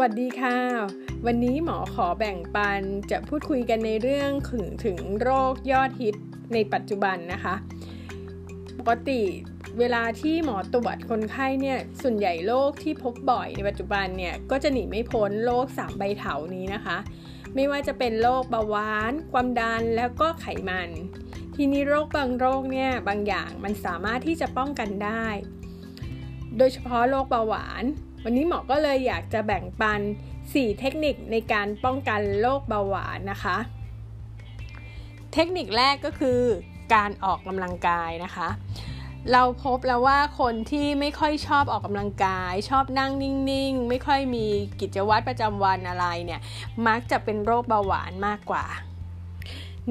วัสดีค่ะ วันนี้หมอขอแบ่งปันจะพูดคุยกันในเรื่องถึงถึงโรคยอดฮิตในปัจจุบันนะคะ ปกติเวลาที่หมอตรวจคนไข้เนี่ยส่วนใหญ่โรคที่พบบ่อยในปัจจุบันเนี่ยก็จะหนีไม่พ้นโรคสามใบเถานี้นะคะ ไม่ว่าจะเป็นโรคเบาหวาน ความดันแล้วก็ไขมัน ทีนี้โรคบางโรคเนี่ยบางอย่างมันสามารถที่จะป้องกันได้ โดยเฉพาะโรคเบาหวาน วันนี้หมอก็เลยอยากจะแบ่งปัน 4 เทคนิคในการป้องกันโรคเบาหวานนะคะ เทคนิคแรกก็คือการออกกำลังกายนะคะ เราพบแล้วว่าคนที่ไม่ค่อยชอบออกกำลังกาย ชอบนั่งนิ่งๆ ไม่ค่อยมีกิจวัตรประจำวันอะไรเนี่ย มักจะเป็นโรคเบาหวานมากกว่า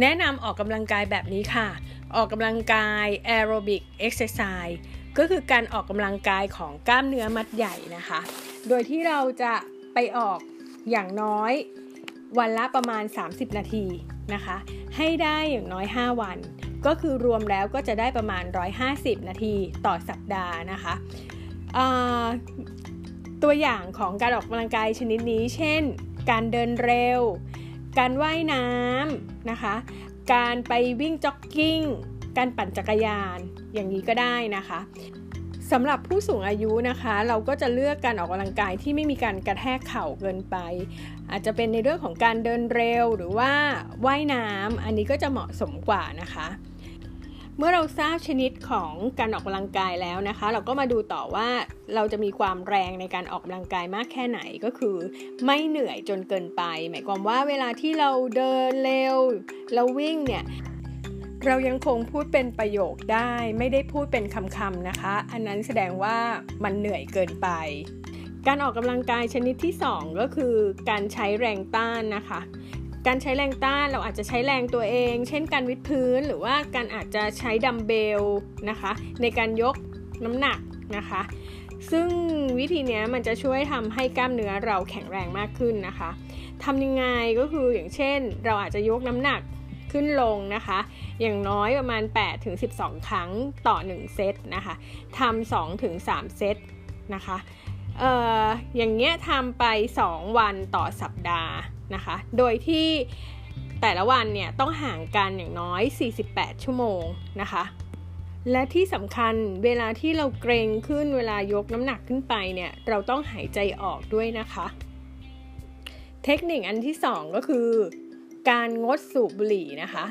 แนะนำออกกำลังกายแบบนี้ค่ะ ออกกำลังกาย aerobic exercise ก็คือการออกกำลังกายของกล้ามเนื้อมัดใหญ่นะคะ โดยที่เราจะไปออกอย่างน้อยวันละประมาณ 30 นาทีนะคะ ให้ได้อย่างน้อย 5 วัน ก็คือรวมแล้วก็จะได้ประมาณ 150 นาทีต่อสัปดาห์นะคะตัวอย่างของการออกกำลังกายชนิดนี้ เช่น การเดินเร็ว การว่ายน้ำนะคะ การไปวิ่งจ็อกกิ้ง การปั่นจักรยานอย่างนี้ก็ได้นะคะสำหรับผู้สูงอายุนะคะ เราก็จะเลือกการออกกำลังกายที่ไม่มีการกระแทกเข่าเกินไป อาจจะเป็นในเรื่องของการเดินเร็วหรือว่าว่ายน้ำอันนี้ก็จะเหมาะสมกว่านะคะ เมื่อเราทราบชนิดของการออกกำลังกายแล้วนะคะ เราก็มาดูต่อว่าเราจะมีความแรงในการออกกำลังกายมากแค่ไหนก็คือ ไม่เหนื่อยจนเกินไป หมายความว่าเวลาที่เราเดินเร็วเราวิ่งเนี่ย เรายังคงพูดเป็นประโยคได้ไม่ได้พูดเป็นคำๆนะคะ อันนั้นแสดงว่ามันเหนื่อยเกินไป การออกกำลังกายชนิดที่ 2 ก็คือการใช้แรงต้านนะคะ การใช้แรงต้านเราอาจจะใช้แรงตัวเอง เช่นการวิดพื้นหรือว่าการอาจจะใช้ดัมเบลนะคะ ในการยกน้ำหนักนะคะ ซึ่งวิธีนี้มันจะช่วยทำให้กล้ามเนื้อเราแข็งแรงมากขึ้นนะคะทำยังไงก็คืออย่างเช่น เราอาจจะยกน้ำหนัก ขึ้นลงนะคะ อย่างน้อยประมาณ8ถึง12 ครั้งต่อ 1 เซตนะคะทำ2ถึง3เซตนะคะเอ่ออย่างเงี้ยทำไป 2 วันต่อสัปดาห์นะคะ โดยที่แต่ละวันเนี่ยต้องห่างกันอย่างน้อย 48 ชั่วโมงนะคะและที่สำคัญเวลาที่เราเกรงขึ้นเวลายกน้ำหนักขึ้นไปเนี่ยเราต้องหายใจออกด้วยนะคะ เทคนิคอันที่ 2 ก็คือ การงดสูบบุหรี่นะคะ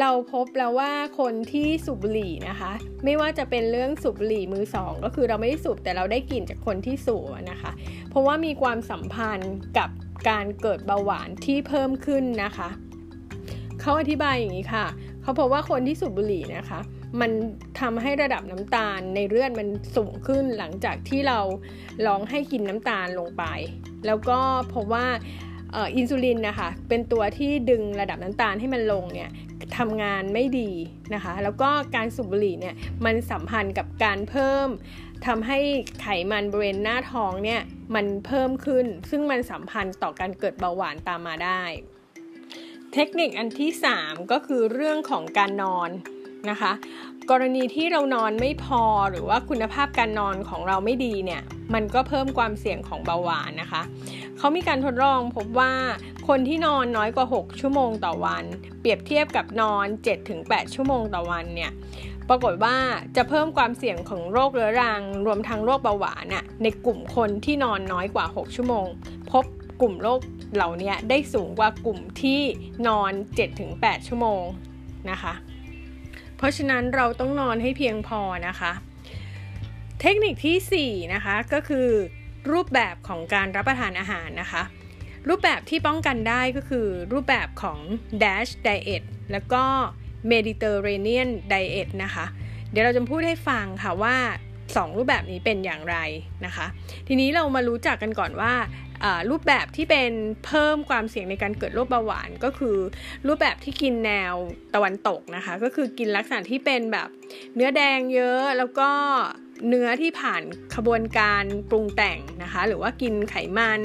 เราพบแล้วว่าคนที่สูบบุหรี่นะคะ ไม่ว่าจะเป็นเรื่องสูบบุหรี่มือสองก็คือเราไม่ได้สูบแต่เราได้กลิ่นจากคนที่สูบนะคะ เพราะว่ามีความสัมพันธ์กับการเกิดเบาหวานที่เพิ่มขึ้นนะคะเขาอธิบายอย่างนี้ค่ะเขาพบว่าคนที่สูบบุหรี่นะคะ มันทำให้ระดับน้ำตาลในเลือดมันสูงขึ้นหลังจากที่เราลองให้กินน้ำตาลลงไป แล้วก็พบว่า อินซูลินนะคะเป็นตัวที่ดึงระดับน้ำตาลให้มันลงเนี่ยทำงานไม่ดีนะคะ แล้วก็การสูบบุหรี่เนี่ยมันสัมพันธ์กับการเพิ่มทำให้ไขมันบริเวณหน้าท้องเนี่ยมันเพิ่มขึ้น ซึ่งมันสัมพันธ์ต่อการเกิดเบาหวานตามมาได้ เทคนิคอันที่ 3 ก็คือเรื่องของการนอน นะคะ กรณีที่เรานอนไม่พอหรือว่าคุณภาพการนอนของเราไม่ดีเนี่ย มันก็เพิ่มความเสี่ยงของเบาหวานนะคะ เขามีการทดลองพบว่าคนที่นอนน้อยกว่า 6 ชั่วโมงต่อวัน เปรียบเทียบกับนอน 7-8 ชั่วโมงต่อวันเนี่ยปรากฏว่าจะเพิ่มความเสี่ยงของโรคเรื้อรัง รวมทั้งโรคเบาหวานน่ะในกลุ่มคนที่นอนน้อยกว่า 6 ชั่วโมง พบกลุ่มโรคเหล่านี้ได้สูงกว่ากลุ่มที่นอน 7-8 ชั่วโมงนะคะ เพราะฉะนั้นเราต้องนอนให้เพียงพอนะคะ เทคนิคที่4นะคะก็คือรูปแบบของการรับประทานอาหารนะคะ รูปแบบที่ป้องกันได้ก็คือรูปแบบของ Dash Diet แล้วก็ Mediterranean Diet นะคะ เดี๋ยวเราจะพูดให้ฟังค่ะว่า 2 รูปแบบนี้เป็นอย่างไรนะคะ ทีนี้เรามารู้จักกันก่อนว่ารูปแบบที่เป็นเพิ่มความเสี่ยงในการเกิดโรคเบาหวานก็คือ รูปแบบที่กินแนวตะวันตกนะคะ ก็คือกินลักษณะที่เป็นแบบเนื้อแดงเยอะแล้วก็เนื้อที่ผ่านขบวนการปรุงแต่งนะคะ หรือว่ากินไขมัน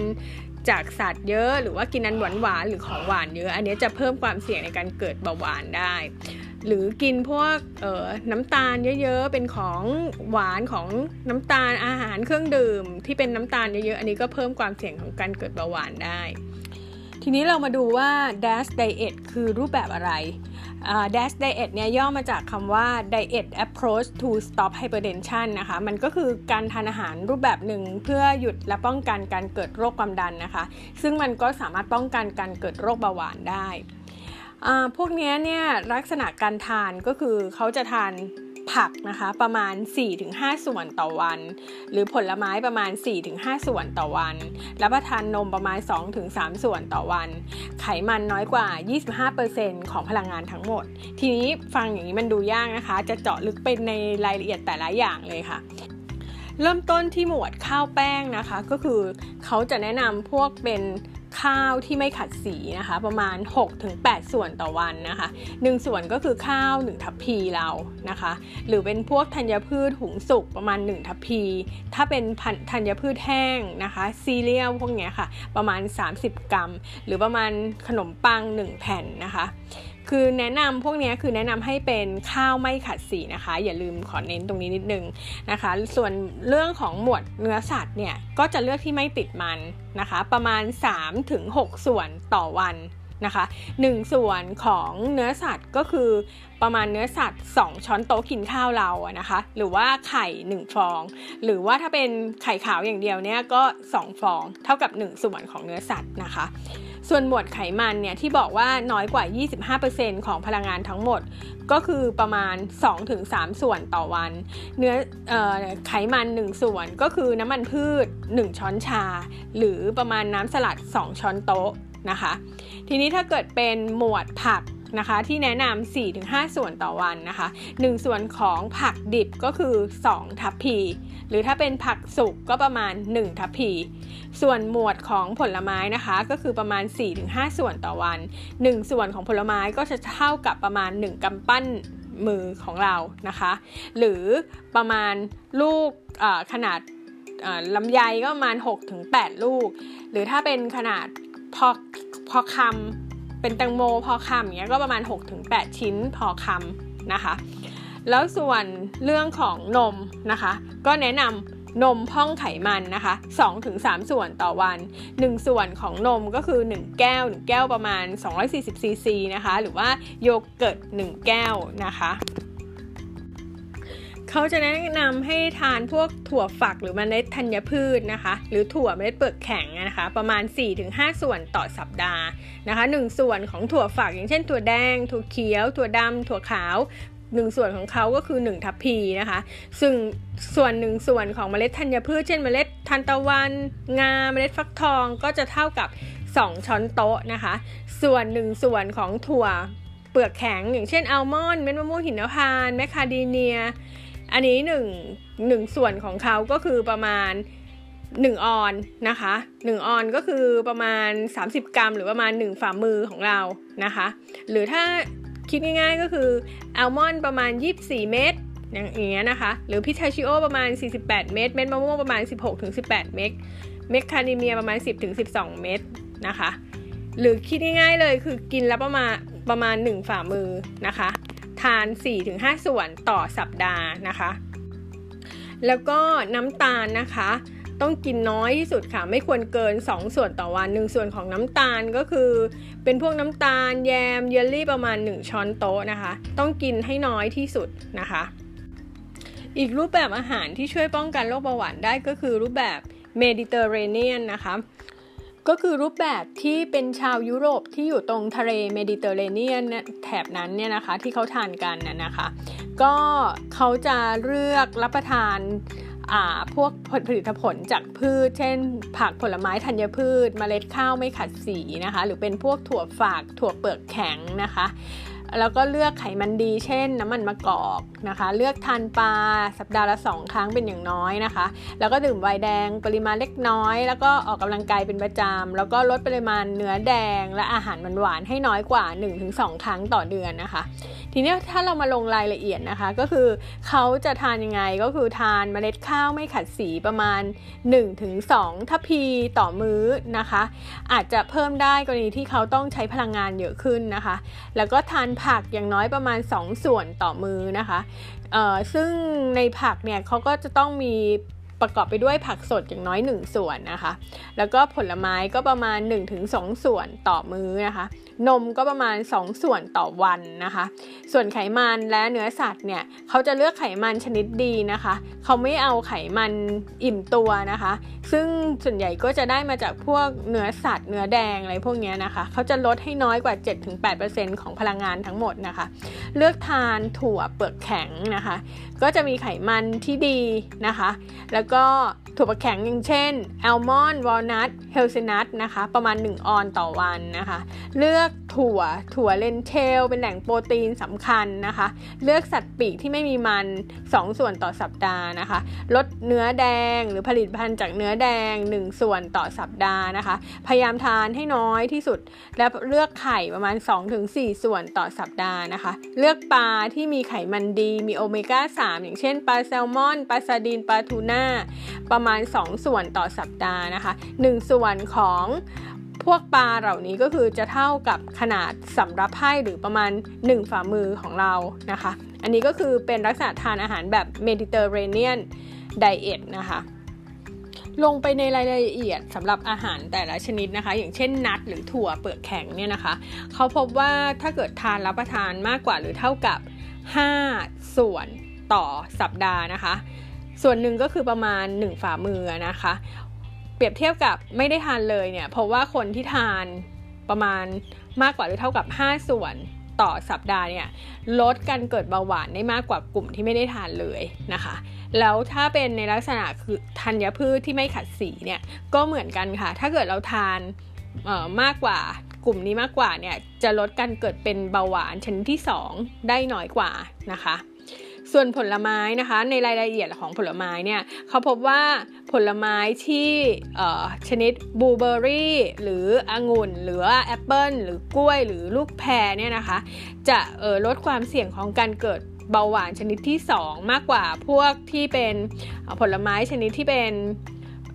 จากสัตว์เยอะ หรือว่ากินอันหวานหวานหรือของหวานเยอะ อันนี้จะเพิ่มความเสี่ยงในการเกิดเบาหวานได้ หรือกินพวกน้ำตาลเยอะๆ เป็นของหวานของน้ำตาลอาหารเครื่องดื่ม ที่เป็นน้ำตาลเยอะๆ อันนี้ก็เพิ่มความเสี่ยงของการเกิดเบาหวานได้ ทีนี้เรามาดูว่า DASH diet คือรูปแบบอะไร DASH diet เนี่ยย่อมาจากคำว่า diet approach to stop hypertension นะคะ มันก็คือการทานอาหารรูปแบบหนึ่งเพื่อหยุดและป้องกันการเกิดโรคความดันนะคะ ซึ่งมันก็สามารถป้องกันการเกิดโรคเบาหวานได้ พวกนี้เนี่ยลักษณะการทานก็คือเขาจะทานผักนะคะประมาณ 4-5 ส่วนต่อวัน หรือผลไม้ประมาณ 4-5 ส่วนต่อวัน รับประทานนมประมาณ 2-3 ส่วนต่อวัน ไขมันน้อยกว่า 25%ของพลังงานทั้งหมด ทีนี้ฟังอย่างนี้มันดูยากนะคะ จะเจาะลึกไปในรายละเอียดแต่ละอย่างเลยค่ะ เริ่มต้นที่หมวดข้าวแป้งนะคะ ก็คือเขาจะแนะนำพวกเป็น ข้าวที่ไม่ขัดสีนะคะ ประมาณ 6-8 ส่วนต่อวันนะคะ 1 ส่วนก็คือข้าว 1 ทัพพีเรานะคะ หรือเป็นพวกธัญพืชหุงสุกประมาณ 1 ทัพพี ถ้าเป็นธัญพืชแห้งนะคะซีเรียลพวกนี้ค่ะ ประมาณ 30 กรัม หรือประมาณขนมปัง 1 แผ่นนะคะ คือแนะนำพวกนี้คือแนะนำให้เป็นข้าวไม่ขัดสีนะคะ อย่าลืมขอเน้นตรงนี้นิดนึงนะคะ ส่วนเรื่องของหมวดเนื้อสัตว์เนี่ยก็จะเลือกที่ไม่ติดมันนะคะ ประมาณ 3-6 ส่วนต่อวัน นะคะ1ส่วนของเนื้อสัตว์ก็คือประมาณเนื้อสัตว์ 2 ช้อนโต๊ะกินข้าวเราอะนะคะ หรือว่าไข่ 1 ฟอง หรือว่าถ้าเป็นไข่ขาวอย่างเดียวเนี่ยก็ 2 ฟอง เท่ากับ 1 ส่วนของเนื้อสัตว์นะคะ ส่วนหมวดไขมันเนี่ยที่บอกว่าน้อยกว่า 25%ของพลังงานทั้งหมด ก็คือประมาณ 2-3 ส่วนต่อวัน เนื้อออไขมัน 1 ส่วนก็คือน้ำมันพืช 1 ช้อนชา หรือประมาณน้ำสลัด 2 ช้อนโต๊ะ นะคะ ทีนี้ถ้าเกิดเป็นหมวดผักนะคะที่แนะนำ4-5 ส่วนต่อวันนะคะ 1 ส่วนของผักดิบก็คือ 2 ทัพพี หรือถ้าเป็นผักสุกก็ประมาณ 1 ทัพพี ส่วนหมวดของผลไม้นะคะก็คือประมาณ 4-5 ส่วนต่อวัน 1 ส่วนของผลไม้ก็จะเท่ากับประมาณ 1กำปั้นมือของเรานะคะ หรือประมาณลูกขนาดลำไยก็ประมาณ 6-8 ลูก หรือถ้าเป็นขนาด พอพอคำเป็นแตงโมพอคำอย่างเงี้ยก็ประมาณ 6-8 ชิ้นพอคำนะคะ แล้วส่วนเรื่องของนมนะคะ ก็แนะนำนมพ่องไขมันนะคะ 2-3 ส่วนต่อวัน 1 ส่วนของนมก็คือ 1 แก้ว 1 แก้วประมาณ 240ซีซีนะคะ หรือว่าโยเกิร์ต 1 แก้วนะคะ เขาจะแนะนำให้ทานพวกถั่วฝักหรือเมล็ดธัญพืชนะคะ หรือถั่วเมล็ดเปลือกแข็งนะคะ ประมาณ 4-5 ส่วนต่อสัปดาห์นะคะ 1 ส่วนของถั่วฝักอย่างเช่นถั่วแดง ถั่วเขียว ถั่วดำถั่วขาวหนึ่งส่วนของเขาก็คือ1ทัพพีนะคะ ซึ่งส่วนหนึ่งส่วนของเมล็ดธัญพืช เช่นเมล็ดทานตะวัน งา เมล็ดฟักทองก็จะเท่ากับ 2 ช้อนโต๊ะนะคะ ส่วนหนึ่งส่วนของถั่วเปลือกแข็ง อย่างเช่นอัลมอนด์เม็ดมะม่วงหิมพานต์แมคคาเดเมีย อันนี้หนึ่งหนึ่งส่วนของเขาก็คือประมาณ 1 ออนซ์นะคะ 1 ออนซ์ก็คือประมาณ 30 กรัม หรือประมาณ 1 ฝ่ามือของเรานะคะ หรือถ้าคิดง่ายๆก็คืออัลมอนด์ประมาณ 24 เม็ดอย่างเงี้ยนะคะ หรือพิทาชิโอประมาณ 48 เม็ดเม็ดมะม่วงประมาณ 16-18 เม็ดเมคคาเนเมียประมาณ 10-12 เม็ดนะคะ หรือคิดง่ายๆเลยคือกินแล้วประมาณประมาณ 1 ฝ่ามือนะคะ ทาน 4-5 ส่วนต่อสัปดาห์นะคะ แล้วก็น้ำตาลนะคะ ต้องกินน้อยที่สุดค่ะ ไม่ควรเกิน 2 ส่วนต่อวัน 1 ส่วนของน้ำตาลก็คือ เป็นพวกน้ำตาลแยมเยลลี่ประมาณ 1 ช้อนโต๊ะนะคะ ต้องกินให้น้อยที่สุดนะคะ อีกรูปแบบอาหารที่ช่วยป้องกันโรคเบาหวานได้ก็คือรูปแบบเมดิเตอร์เรเนียนนะคะ ก็คือรูปแบบที่เป็นชาวยุโรปที่อยู่ตรงทะเลเมดิเตอร์เรเนียนแถบนั้นเนี่ยนะคะที่เขาทานกันน่ะนะคะ ก็เขาจะเลือกรับประทานพวกผลิตผลจากพืช เช่น ผักผลไม้ธัญพืชมเมล็ดข้าวไม่ขัดสีนะคะ หรือเป็นพวกถั่วฝากถั่วเปลือกแข็งนะคะ แล้วก็เลือกไขมันดี เช่น น้ำมันมะกอกนะคะ เลือกทานปลาสัปดาห์ละ 2 ครั้งเป็นอย่างน้อยนะคะ แล้วก็ดื่มไวน์แดงปริมาณเล็กน้อย แล้วก็ออกกำลังกายเป็นประจำแล้วก็ลดปริมาณเนื้อแดงและอาหารหวานให้น้อยกว่า 1-2 ครั้งต่อเดือนนะคะ ทีนี้ถ้าเรามาลงรายละเอียดนะคะ ก็คือเขาจะทานยังไงก็คือทานเมล็ดข้าวไม่ขัดสีประมาณ 1-2 ทัพพีต่อมื้อนะคะ อาจจะเพิ่มได้กรณีที่เขาต้องใช้พลังงานเยอะขึ้นนะคะ แล้วก็ทานผผักอย่างน้อยประมาณ 2 ส่วนต่อมือนะคะซึ่งในผักเนี่ยเขาก็จะต้องมี ประกอบไปด้วยผักสดอย่างน้อย 1 ส่วนนะคะ แล้วก็ผลไม้ก็ประมาณ 1-2 ส่วนต่อมื้อนะคะ นมก็ประมาณ 2 ส่วนต่อวันนะคะ ส่วนไขมันและเนื้อสัตว์เนี่ยเขาจะเลือกไขมันชนิดดีนะคะ เขาไม่เอาไขมันอิ่มตัวนะคะ ซึ่งส่วนใหญ่ก็จะได้มาจากพวกเนื้อสัตว์เนื้อแดงอะไรพวกนี้นะคะเขาจะลดให้น้อยกว่า 7-8%ของพลังงานทั้งหมดนะคะ เลือกทานถั่วเปลือกแข็งนะคะ ก็จะมีไขมันที่ดีนะคะ แล้วก็ถั่วแข็งอย่างเช่นอัลมอนด์วอลนัทเฮเซลนัทนะคะ ประมาณ 1 ออนซ์ต่อวันนะคะ เลือกถั่วถั่วเลนเทล เป็นแหล่งโปรตีนสำคัญนะคะ เลือกสัตว์ปีกที่ไม่มีมัน 2 ส่วนต่อสัปดาห์นะคะ ลดเนื้อแดงหรือผลิตภัณฑ์จากเนื้อแดง 1 ส่วนต่อสัปดาห์นะคะ พยายามทานให้น้อยที่สุด และเลือกไข่ประมาณ 2-4 ส่วนต่อสัปดาห์นะคะ เลือกปลาที่มีไขมันดีมีโอเมก้า3อย่างเช่นปลาแซลมอนปลาซาดีนปลาทูน่าประมาณ 2 ส่วนต่อสัปดาห์นะคะ 1 ส่วนของพวกปลาเหล่านี้ก็คือจะเท่ากับขนาดสำรับไพ่หรือประมาณ 1 ฝ่ามือของเรานะคะ อันนี้ก็คือเป็นลักษณะทานอาหารแบบเมดิเตอร์เรเนียนไดเอทนะคะลงไปในรายละเอียดสำหรับอาหารแต่ละชนิดนะคะ อย่างเช่นนัทหรือถั่วเปลือกแข็งเนี่ยนะคะเขาพบว่าถ้าเกิดทานรับประทานมากกว่าหรือเท่ากับ 5 ส่วนต่อสัปดาห์นะคะ ส่วนหนึ่งก็คือประมาณ 1 ฝ่ามือนะคะ เปรียบเทียบกับไม่ได้ทานเลยเนี่ย เพราะว่าคนที่ทานประมาณมากกว่าหรือเท่ากับ 5 ส่วนต่อสัปดาห์เนี่ยลดการเกิดเบาหวานได้มากกว่ากลุ่มที่ไม่ได้ทานเลยนะคะ แล้วถ้าเป็นในลักษณะคือธัญพืชที่ไม่ขัดสีเนี่ยก็เหมือนกันค่ะ ถ้าเกิดเราทานมากกว่ากลุ่มนี้มากกว่าเนี่ยจะลดการเกิดเป็นเบาหวานชนิดที่ 2 ได้น้อยกว่านะคะ ส่วนผลไม้นะคะในรายละเอียดของผลไม้เนี่ยเขาพบว่าผลไม้ที่ชนิดบลูเบอร์รี่หรือองุ่น หรือแอปเปิลหรือกล้วยหรือลูกแพรเนี่ยนะคะ จะลดความเสี่ยงของการเกิดเบาหวานชนิดที่ 2 มากกว่าพวกที่เป็นผลไม้ชนิดที่เป็น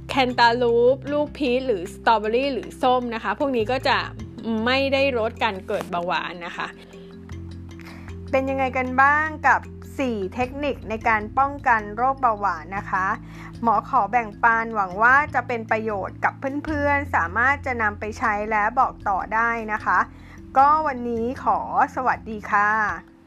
แคนตาลูป ลูกพีชหรือสตรอเบอรี่หรือส้มนะคะ พวกนี้ก็จะไม่ได้ลดการเกิดเบาหวานนะคะ เป็นยังไงกันบ้างกับ 4 เทคนิคในการป้องกันโรคเบาหวานนะคะ หมอขอแบ่งปันหวังว่าจะเป็นประโยชน์กับเพื่อนๆ สามารถจะนำไปใช้และบอกต่อได้นะคะ ก็วันนี้ขอสวัสดีค่ะ